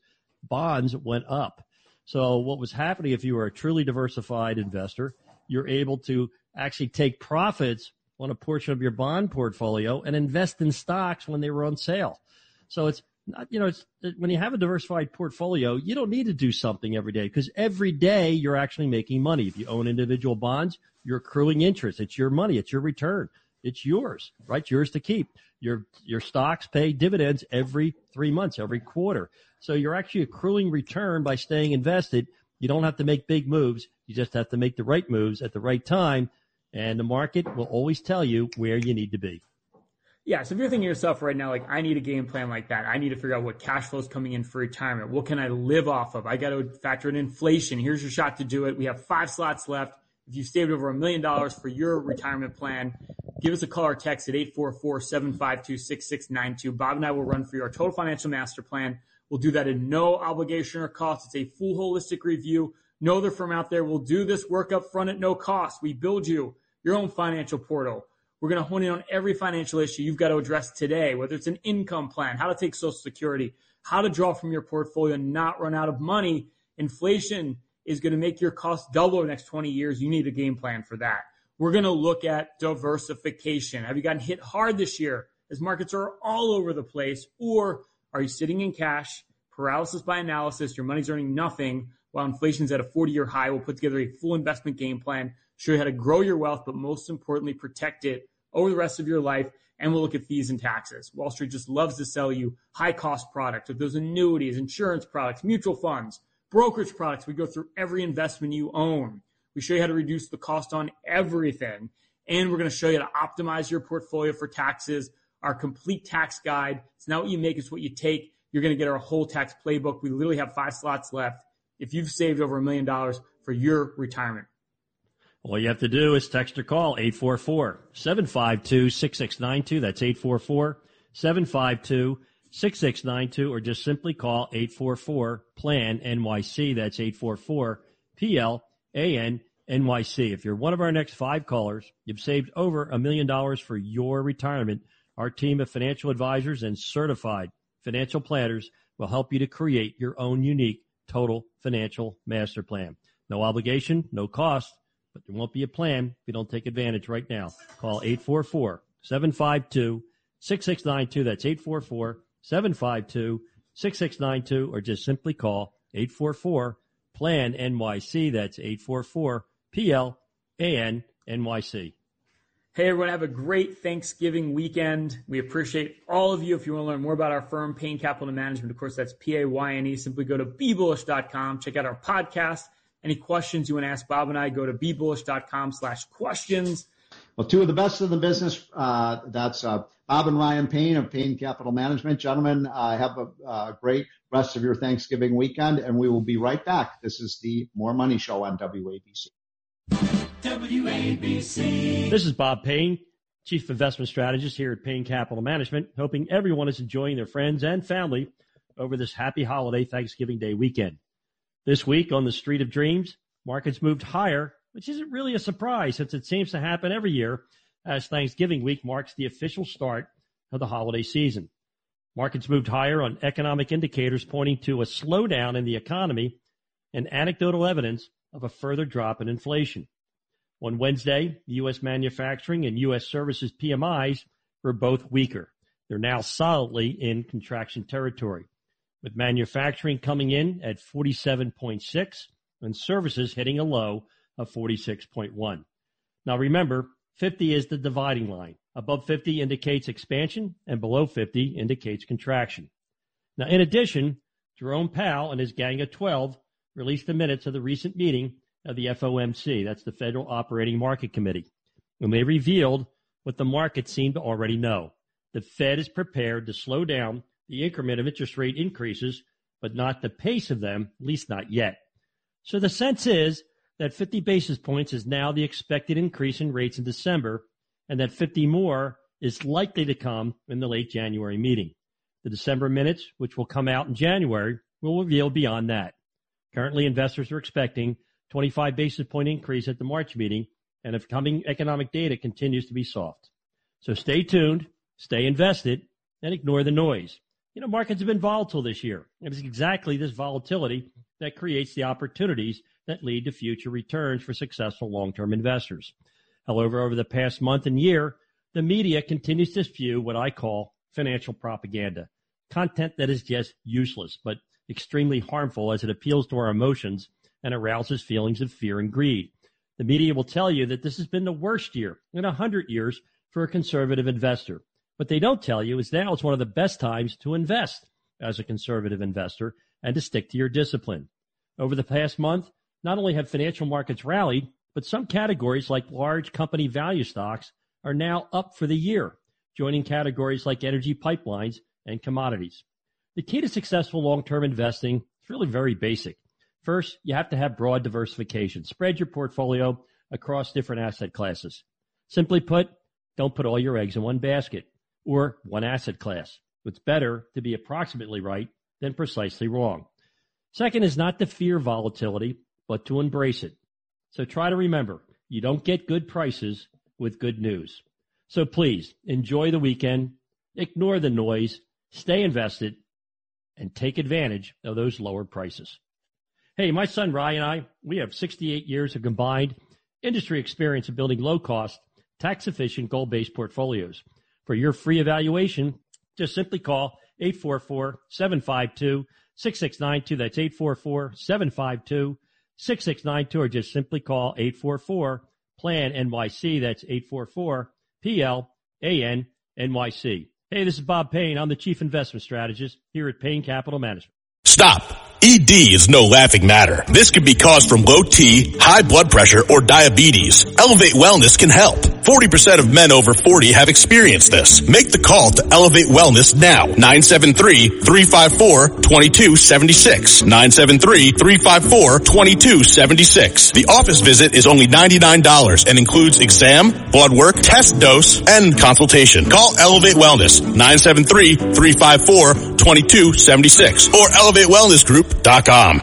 Bonds went up. So what was happening if you were a truly diversified investor, you're able to actually take profits on a portion of your bond portfolio and invest in stocks when they were on sale. So it's not, you know, it's when you have a diversified portfolio, you don't need to do something every day because every day you're actually making money. If you own individual bonds, you're accruing interest. It's your money. It's your return. It's yours, right? Yours to keep. Your, your stocks pay dividends every three months, every quarter. So you're actually accruing return by staying invested. You don't have to make big moves. You just have to make the right moves at the right time. And the market will always tell you where you need to be. Yeah. So if you're thinking to yourself right now, like, I need a game plan like that. I need to figure out what cash flow is coming in for retirement. What can I live off of? I got to factor in inflation. Here's your shot to do it. We have five slots left. If you've saved over a million dollars for your retirement plan, give us a call or text at 844-752-6692. Bob and I will run for you our total financial master plan. We'll do that at no obligation or cost. It's a full holistic review. No other firm out there will do this work up front at no cost. We build you your own financial portal we're going to hone in on every financial issue you've got to address today, whether it's an income plan, how to take social security, how to draw from your portfolio and not run out of money. Inflation is going to make your costs double over the next 20 years. You need a game plan for that. We're going to look at diversification. Have you gotten hit hard this year as markets are all over the place? Or are you sitting in cash, paralysis by analysis, your money's earning nothing while inflation's at a 40 year high? We'll put together a full investment game plan show you how to grow your wealth, but most importantly, protect it over the rest of your life. And we'll look at fees and taxes. Wall Street just loves to sell you high cost products with those annuities, insurance products, mutual funds, brokerage products. We go through every investment you own. We show you how to reduce the cost on everything. And we're going to show you how to optimize your portfolio for taxes, our complete tax guide. It's not what you make, it's what you take. You're going to get our whole tax playbook. We literally have five slots left. If you've saved over a million dollars for your retirement, all you have to do is text or call 844-752-6692. That's 844-752-6692 or just simply call 844-PLAN-NYC. That's 844-P-L-A-N-NYC. If you're one of our next five callers, you've saved over a million dollars for your retirement. Our team of financial advisors and certified financial planners will help you to create your own unique total financial master plan. No obligation, no cost but there won't be a plan if you don't take advantage right now. Call 844 752 6692. That's 844 752 6692, or just simply call 844 PLAN NYC. That's 844 PLAN NYC. Hey, everyone, have a great Thanksgiving weekend. We appreciate all of you. If you want to learn more about our firm, Payne Capital Management, of course, that's P A Y N E. Simply go to bebullish.com, check out our podcast any questions you want to ask Bob and I, go to bebullish.com slash questions. Well, two of the best in the business. Uh, that's uh, Bob and Ryan Payne of Payne Capital Management. Gentlemen, uh, have a, a, great rest of your Thanksgiving weekend, and we will be right back. This is the More Money Show on WABC. WABC. This is Bob Payne, Chief Investment Strategist here at Payne Capital Management, hoping everyone is enjoying their friends and family over this happy holiday Thanksgiving Day weekend. This week on the Street of Dreams, markets moved higher, which isn't really a surprise since it seems to happen every year as Thanksgiving week marks the official start of the holiday season. Markets moved higher on economic indicators pointing to a slowdown in the economy and anecdotal evidence of a further drop in inflation. On Wednesday, U.S. manufacturing and U.S. services PMIs were both weaker. They're now solidly in contraction territory with manufacturing coming in at 47.6 and services hitting a low of 46.1. Now remember, 50 is the dividing line. Above 50 indicates expansion and below 50 indicates contraction. Now in addition, Jerome Powell and his gang of 12 released the minutes of the recent meeting of the FOMC. That's the Federal Operating Market Committee. And they revealed what the market seemed to already know. The Fed is prepared to slow down the increment of interest rate increases, but not the pace of them, at least not yet. So the sense is that 50 basis points is now the expected increase in rates in December, and that 50 more is likely to come in the late January meeting. The December minutes, which will come out in January, will reveal beyond that. Currently, investors are expecting 25 basis point increase at the March meeting, and if coming economic data continues to be soft. So stay tuned, stay invested, and ignore the noise you know, markets have been volatile this year. It's exactly this volatility that creates the opportunities that lead to future returns for successful long-term investors. However, over the past month and year, the media continues to spew what I call financial propaganda. content that is just useless, but extremely harmful as it appeals to our emotions and arouses feelings of fear and greed. The media will tell you that this has been the worst year in a hundred years for a conservative investor. What they don't tell you is now it's one of the best times to invest as a conservative investor and to stick to your discipline. Over the past month, not only have financial markets rallied, but some categories like large company value stocks are now up for the year, joining categories like energy pipelines and commodities. The key to successful long-term investing is really very basic. First, you have to have broad diversification. Spread your portfolio across different asset classes. Simply put, don't put all your eggs in one basket or one asset class. It's better to be approximately right than precisely wrong. Second is not to fear volatility, but to embrace it. So try to remember, you don't get good prices with good news. So please enjoy the weekend, ignore the noise, stay invested, and take advantage of those lower prices. Hey, my son Ryan and I, we have 68 years of combined industry experience in building low cost, tax efficient, goal based portfolios. For your free evaluation, just simply call 844 752 6692. That's 844 752 6692, or just simply call 844 PLAN NYC. That's 844 P L A N N Y C. Hey, this is Bob Payne. I'm the Chief Investment Strategist here at Payne Capital Management. Stop. ED is no laughing matter. This can be caused from low T, high blood pressure, or diabetes. Elevate Wellness can help. 40% of men over 40 have experienced this. Make the call to Elevate Wellness now. 973-354-2276. 973-354-2276. The office visit is only $99 and includes exam, blood work, test dose, and consultation. Call Elevate Wellness. 973-354-2276 or elevatewellnessgroup.com.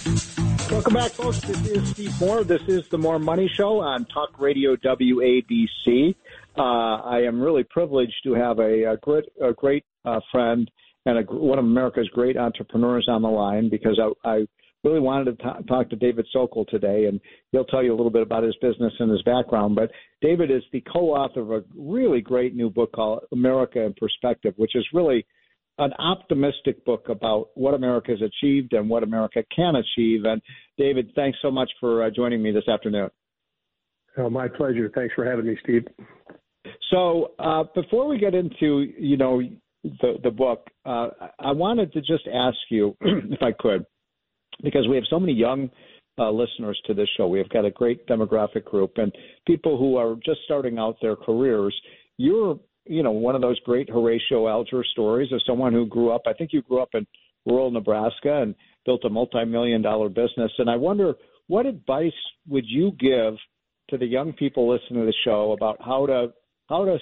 Welcome back, folks. This is Steve Moore. This is the More Money Show on Talk Radio WABC. Uh, I am really privileged to have a, a great, a great uh, friend and a, one of America's great entrepreneurs on the line because I, I really wanted to t- talk to David Sokol today, and he'll tell you a little bit about his business and his background. But David is the co-author of a really great new book called America in Perspective, which is really – an optimistic book about what America has achieved and what America can achieve. And David, thanks so much for uh, joining me this afternoon. Oh, my pleasure. Thanks for having me, Steve. So uh, before we get into you know the the book, uh, I wanted to just ask you if I could, because we have so many young uh, listeners to this show. We have got a great demographic group and people who are just starting out their careers. You're you know, one of those great Horatio Alger stories of someone who grew up. I think you grew up in rural Nebraska and built a multi-million dollar business. And I wonder, what advice would you give to the young people listening to the show about how to how to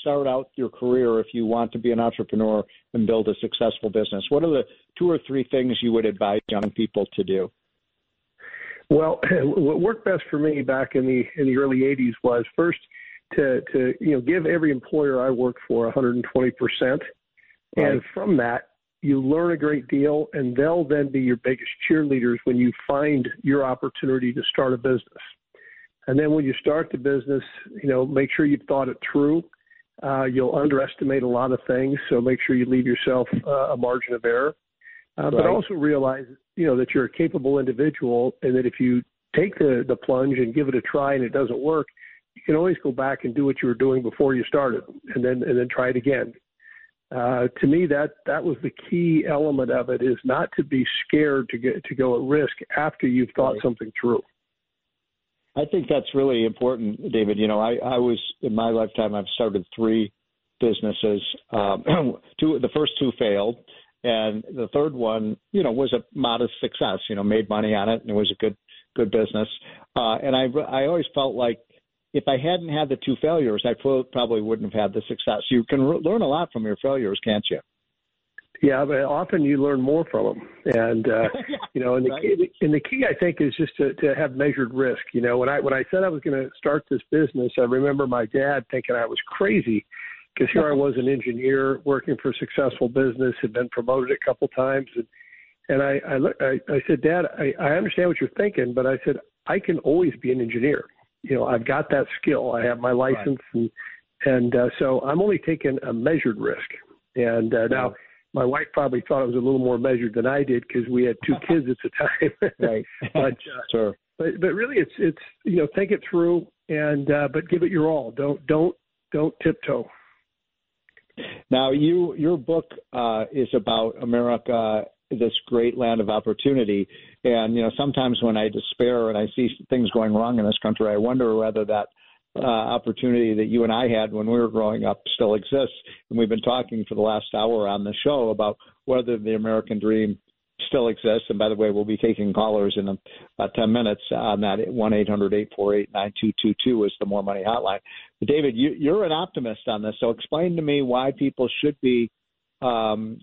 start out your career if you want to be an entrepreneur and build a successful business? What are the two or three things you would advise young people to do? Well, what worked best for me back in the in the early '80s was first to to you know give every employer I work for 120 percent, and from that you learn a great deal, and they'll then be your biggest cheerleaders when you find your opportunity to start a business. And then when you start the business, you know, make sure you've thought it through. Uh, you'll underestimate a lot of things, so make sure you leave yourself uh, a margin of error. Uh, right. But also realize, you know, that you're a capable individual, and that if you take the the plunge and give it a try and it doesn't work, you can always go back and do what you were doing before you started, and then and then try it again. Uh, to me, that that was the key element of it is not to be scared to get to go at risk after you've thought right. something through. I think that's really important, David. You know, I, I was in my lifetime I've started three businesses. Um, two, the first two failed, and the third one, you know, was a modest success. You know, made money on it, and it was a good good business. Uh, and I I always felt like if I hadn't had the two failures, I probably wouldn't have had the success. You can re- learn a lot from your failures, can't you? Yeah, but often you learn more from them, and uh, you know, and the Right. key, and the key I think is just to, to have measured risk. You know, when I when I said I was going to start this business, I remember my dad thinking I was crazy because here I was an engineer working for a successful business, had been promoted a couple times, and and I I, I, I said, Dad, I, I understand what you're thinking, but I said I can always be an engineer. You know, I've got that skill. I have my license, and and uh, so I'm only taking a measured risk. And uh, now my wife probably thought it was a little more measured than I did because we had two kids at the time. Right. but uh, sure. but but really, it's it's you know think it through and uh, but give it your all. Don't don't don't tiptoe. Now, you your book uh, is about America, this great land of opportunity, and you know sometimes when I despair and I see things going wrong in this country, I wonder whether that uh, opportunity that you and I had when we were growing up still exists. And we've been talking for the last hour on the show about whether the American dream still exists. And by the way, we'll be taking callers in about 10 minutes on that 1 800 848 9222 is the More Money Hotline. But David, you, you're an optimist on this. So explain to me why people should be um,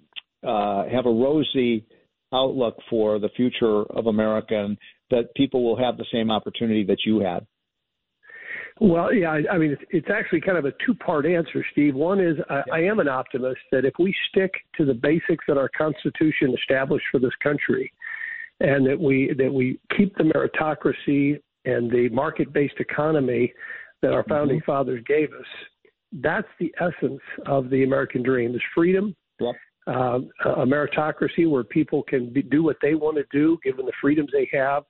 uh, have a rosy outlook for the future of America and that people will have the same opportunity that you had. Well, yeah, I, I mean, it's, it's actually kind of a two-part answer, Steve. One is I, I am an optimist that if we stick to the basics that our Constitution established for this country, and that we that we keep the meritocracy and the market-based economy that our founding fathers gave us, that's the essence of the American dream: is freedom, Yep. Um, a meritocracy where people can be, do what they want to do, given the freedoms they have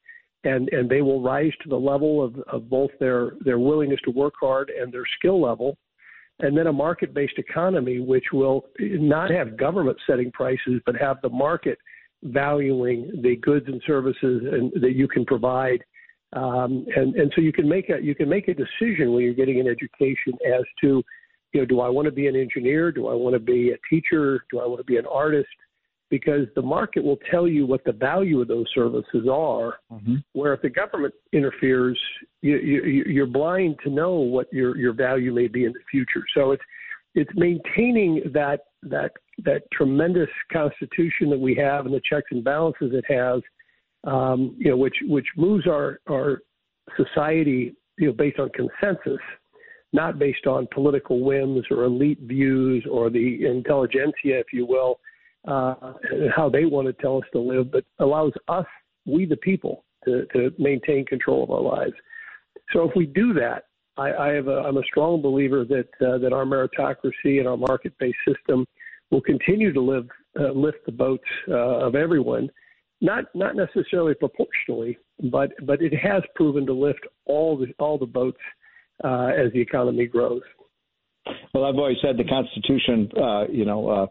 and and they will rise to the level of, of both their their willingness to work hard and their skill level. And then a market based economy which will not have government setting prices but have the market valuing the goods and services and that you can provide. Um, and and so you can make a you can make a decision when you're getting an education as to you know do I want to be an engineer do I want to be a teacher do I want to be an artist because the market will tell you what the value of those services are. Mm-hmm. Where if the government interferes, you, you, you're blind to know what your your value may be in the future. So it's it's maintaining that that that tremendous constitution that we have and the checks and balances it has, um, you know, which which moves our our society, you know, based on consensus, not based on political whims or elite views or the intelligentsia, if you will uh, and how they want to tell us to live, but allows us, we the people, to, to maintain control of our lives. So if we do that, I, I have a, I'm a strong believer that uh, that our meritocracy and our market-based system will continue to live uh, lift the boats uh, of everyone, not not necessarily proportionally, but but it has proven to lift all the all the boats uh, as the economy grows. Well, I've always said the Constitution, uh, you know, uh,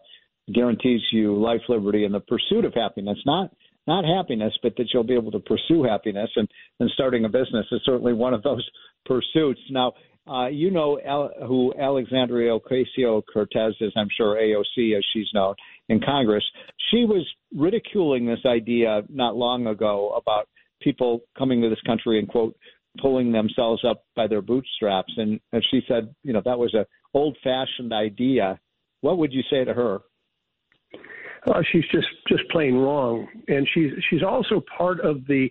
guarantees you life, liberty, and the pursuit of happiness. Not not happiness, but that you'll be able to pursue happiness. And, and starting a business is certainly one of those pursuits. Now, uh, you know Al, who Alexandria Ocasio Cortez is, I'm sure AOC, as she's known in Congress. She was ridiculing this idea not long ago about people coming to this country and quote pulling themselves up by their bootstraps, and, and she said, you know, that was a old-fashioned idea. What would you say to her? Uh, she's just just plain wrong, and she's she's also part of the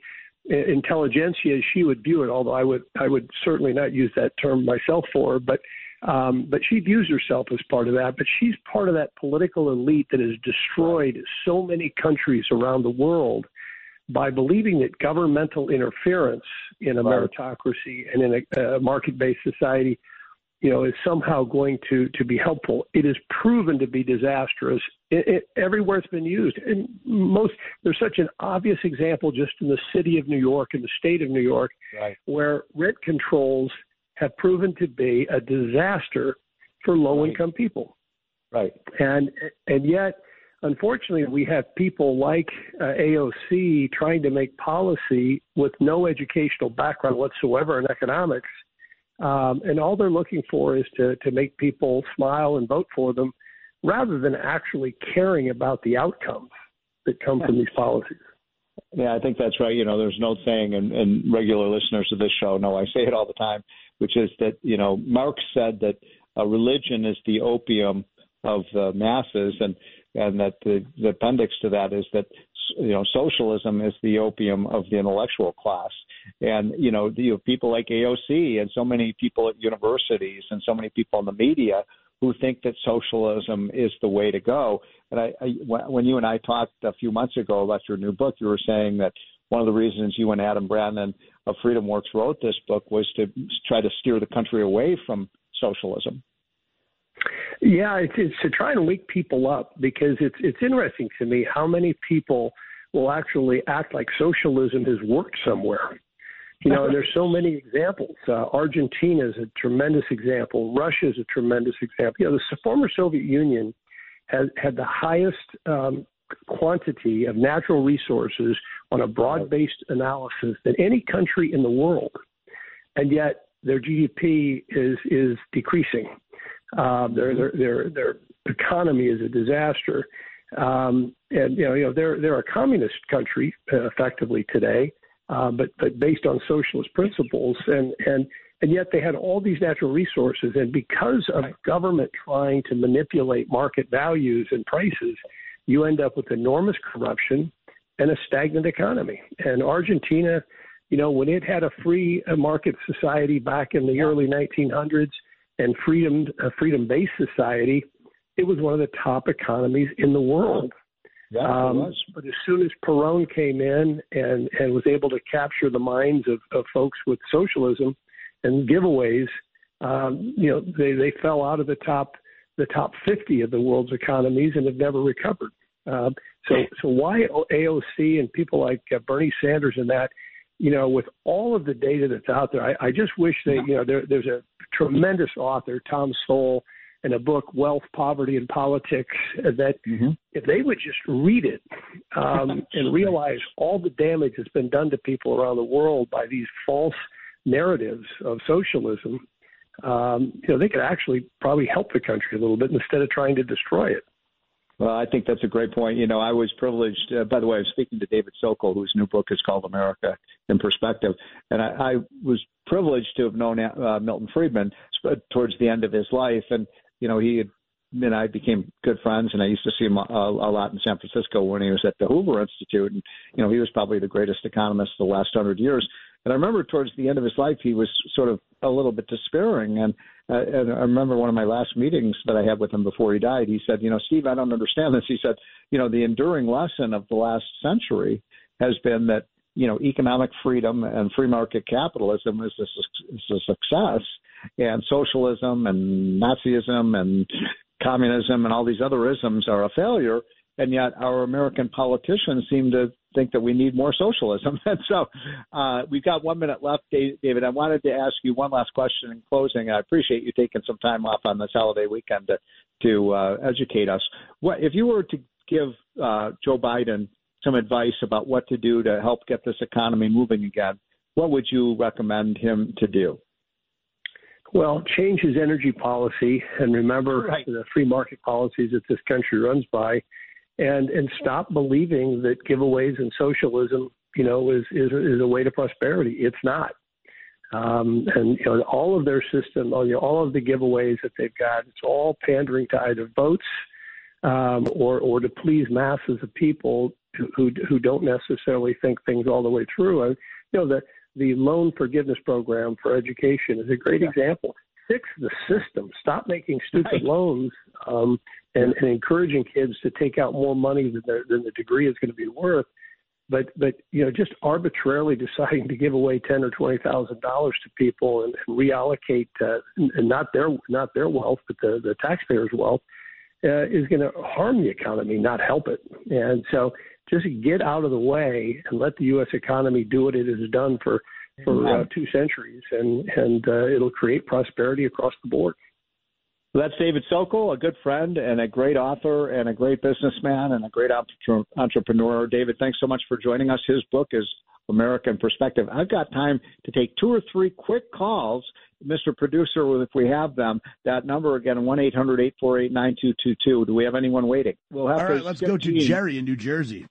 uh, intelligentsia as she would view it. Although I would I would certainly not use that term myself for her, but um, but she views herself as part of that. But she's part of that political elite that has destroyed so many countries around the world by believing that governmental interference in a meritocracy and in a, a market-based society you know, is somehow going to to be helpful. It is proven to be disastrous. It, it, everywhere it's been used, and most there's such an obvious example just in the city of New York and the state of New York, Right. where rent controls have proven to be a disaster for low-income people. Right. And and yet, unfortunately, we have people like uh, AOC trying to make policy with no educational background whatsoever in economics um, and all they're looking for is to to make people smile and vote for them, rather than actually caring about the outcomes that come from these policies. Yeah, I think that's right. You know, there's an old saying, and, and regular listeners of this show know I say it all the time, which is that you know Marx said that uh, religion is the opium of the masses, and and that the, the appendix to that is that you know socialism is the opium of the intellectual class, and you know, you know people like AOC and so many people at universities and so many people in the media who think that socialism is the way to go. And I, I when you and I talked a few months ago about your new book, you were saying that one of the reasons you and Adam Brandon of Freedom Works wrote this book was to try to steer the country away from socialism. Yeah, it's, it's to try and wake people up because it's it's interesting to me how many people will actually act like socialism has worked somewhere. You know, and there's so many examples. Uh, Argentina is a tremendous example. Russia is a tremendous example. You know, the former Soviet Union had had the highest um, quantity of natural resources on a broad-based analysis than any country in the world, and yet their GDP is is decreasing. Um, their, their their their economy is a disaster, um, and you know you know they're they're a communist country uh, effectively today, uh, but but based on socialist principles, and and and yet they had all these natural resources, and because of government trying to manipulate market values and prices, you end up with enormous corruption and a stagnant economy. And Argentina, you know, when it had a free uh, market society back in the early 1900s and freedom a freedom based society, it was one of the top economies in the world. Yeah, um, but as soon as Perón came in and, and was able to capture the minds of, of folks with socialism and giveaways, um, you know, they, they fell out of the top the top 50 of the world's economies and have never recovered. Uh, so, so why AOC and people like uh, Bernie Sanders and that, you know, with all of the data that's out there, I, I just wish that you know there, there's a tremendous author, Tom Sowell, in a book, Wealth, Poverty, and Politics, that mm-hmm. if they would just read it um, and realize all the damage that's been done to people around the world by these false narratives of socialism, um, you know, they could actually probably help the country a little bit instead of trying to destroy it. Well, I think that's a great point. You know, I was privileged. Uh, by the way, I'm speaking to David Sokol, whose new book is called America in Perspective, and I, I was privileged to have known uh, Milton Friedman towards the end of his life, and you know, he had, and I became good friends, and I used to see him a, a lot in San Francisco when he was at the Hoover Institute, and you know, he was probably the greatest economist the last hundred years. And I remember towards the end of his life, he was sort of a little bit despairing, and uh, and I remember one of my last meetings that I had with him before he died. He said, "You know, Steve, I don't understand this." He said, "You know, the enduring lesson of the last century has been that you know economic freedom and free market capitalism is a, is a success, and socialism and Nazism and communism and all these other isms are a failure." And yet, our American politicians seem to think that we need more socialism. And so uh, we've got one minute left, David. I wanted to ask you one last question in closing. I appreciate you taking some time off on this holiday weekend to, to uh, educate us. What if you were to give uh, Joe Biden some advice about what to do to help get this economy moving again? What would you recommend him to do? Well, change his energy policy and remember right. the free market policies that this country runs by and and stop believing that giveaways and socialism, you know, is is is a way to prosperity. It's not. Um, and you know, all of their system, all, you know, all of the giveaways that they've got, it's all pandering to either votes um, or or to please masses of people who who don't necessarily think things all the way through. And you know, the the loan forgiveness program for education is a great yeah. example. Fix the system. Stop making stupid right. loans um, and, and encouraging kids to take out more money than, than the degree is going to be worth. But but you know just arbitrarily deciding to give away ten or twenty thousand dollars to people and, and reallocate uh, and not their not their wealth but the the taxpayers' wealth uh, is going to harm the economy, not help it. And so just get out of the way and let the U.S. economy do what it has done for for uh, two centuries, and and uh, it'll create prosperity across the board. That's David Sokol, a good friend and a great author and a great businessman and a great entrepreneur. David, thanks so much for joining us. His book is American Perspective. I've got time to take two or three quick calls. Mr. Producer, if we have them, that number again, 1 800 848 9222. Do we have anyone waiting? We'll have to. All right, let's go to Jerry in New Jersey.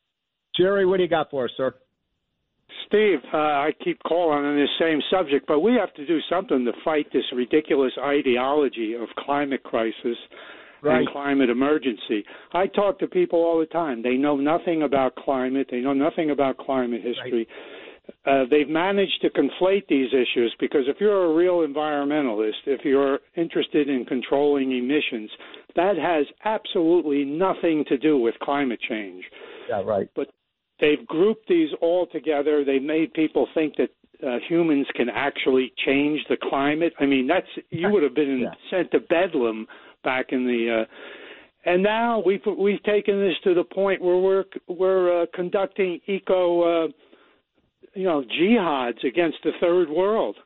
Jerry, what do you got for us, sir? Steve, uh, I keep calling on this same subject, but we have to do something to fight this ridiculous ideology of climate crisis. right. and climate emergency. I talk to people all the time. They know nothing about climate. They know nothing about climate history. Right. Uh, they've managed to conflate these issues because if you're a real environmentalist, if you're interested in controlling emissions, that has absolutely nothing to do with climate change. Yeah, right. But they've grouped these all together. They made people think that uh, humans can actually change the climate. I mean, that's you would have been yeah. sent to bedlam back in the. Uh, and now we've we've taken this to the point where we're we're uh, conducting eco, uh, you know, jihads against the third world.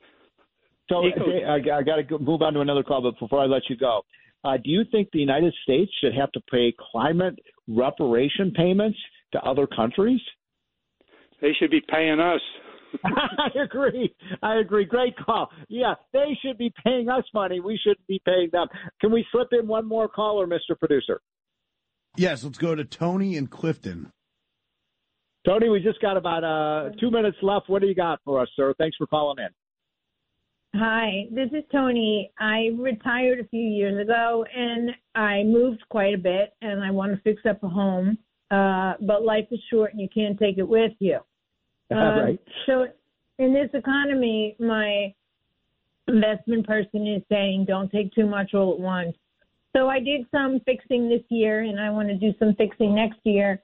So eco- I, I got to move on to another call, but before I let you go, uh, do you think the United States should have to pay climate reparation payments to other countries? They should be paying us. I agree. I agree. Great call. Yeah, they should be paying us money. We shouldn't be paying them. Can we slip in one more caller, Mr. Producer? Yes, let's go to Tony and Clifton. Tony, we just got about uh, two minutes left. What do you got for us, sir? Thanks for calling in. Hi, this is Tony. I retired a few years ago and I moved quite a bit and I want to fix up a home. Uh, but life is short and you can't take it with you. Uh, right. So in this economy, my investment person is saying don't take too much all at once. So I did some fixing this year, and I want to do some fixing next year.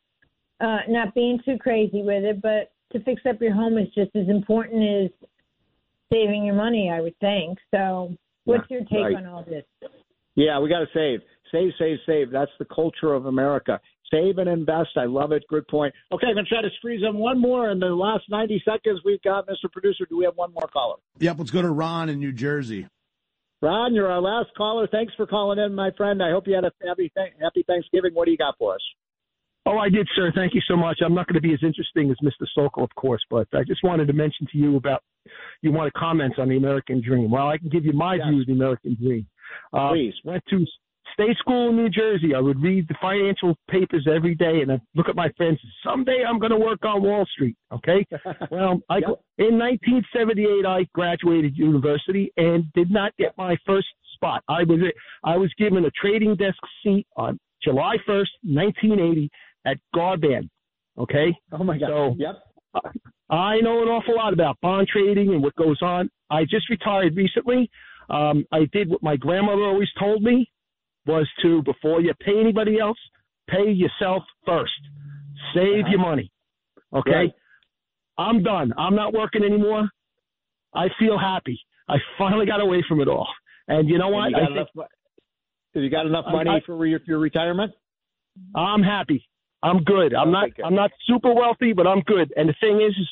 Uh, not being too crazy with it, but to fix up your home is just as important as saving your money, I would think. So, what's yeah, your take right. on all this? Yeah, we got to save, save, save, save. That's the culture of America. Save and invest. I love it. Good point. Okay, I'm going to try to squeeze in one more in the last 90 seconds we've got. Mr. Producer, do we have one more caller? Yep, let's go to Ron in New Jersey. Ron, you're our last caller. Thanks for calling in, my friend. I hope you had a happy, happy Thanksgiving. What do you got for us? Oh, I did, sir. Thank you so much. I'm not going to be as interesting as Mr. Sokol, of course, but I just wanted to mention to you about you wanted comments on the American dream. Well, I can give you my yes. view of the American dream. Uh, Please. Went to state school in New Jersey. I would read the financial papers every day, and I look at my friends. Someday I'm going to work on Wall Street. Okay. well, I yep. in 1978 I graduated university and did not get my first spot. I was I was given a trading desk seat on July 1st, 1980, at Garban. Okay. Oh my God. So, yep. I know an awful lot about bond trading and what goes on. I just retired recently. Um, I did what my grandmother always told me was to before you pay anybody else, pay yourself first. Save uh-huh. your money. Okay? Right. I'm done. I'm not working anymore. I feel happy. I finally got away from it all. And you know what? You I think, enough, have you got enough money I, for your, your retirement? I'm happy. I'm good. I'm not I'm not super wealthy, but I'm good. And the thing is, is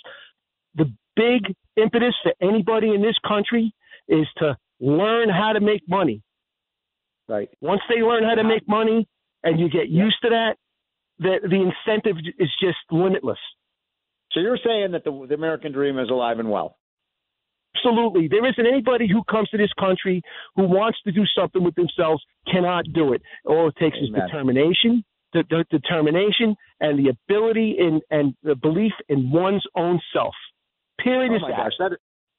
the big impetus for anybody in this country is to learn how to make money. Right. Once they learn how to make money and you get used to that, the the incentive is just limitless. So you're saying that the, the American dream is alive and well. Absolutely. There isn't anybody who comes to this country who wants to do something with themselves cannot do it. All it takes Amen. is determination, the, the, determination, and the ability in, and the belief in one's own self. Period. Oh is my that. gosh, that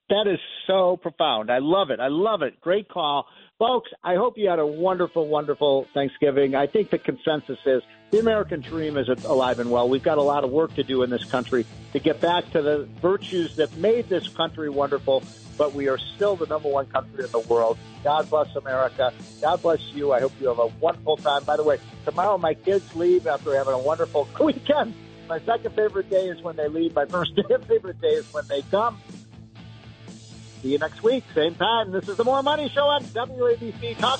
that is so profound. I love it. I love it. Great call. Folks, I hope you had a wonderful, wonderful Thanksgiving. I think the consensus is the American dream is alive and well. We've got a lot of work to do in this country to get back to the virtues that made this country wonderful, but we are still the number one country in the world. God bless America. God bless you. I hope you have a wonderful time. By the way, tomorrow my kids leave after having a wonderful weekend. My second favorite day is when they leave. My first favorite day is when they come. See you next week, same time. This is the More Money Show on WABC Talk.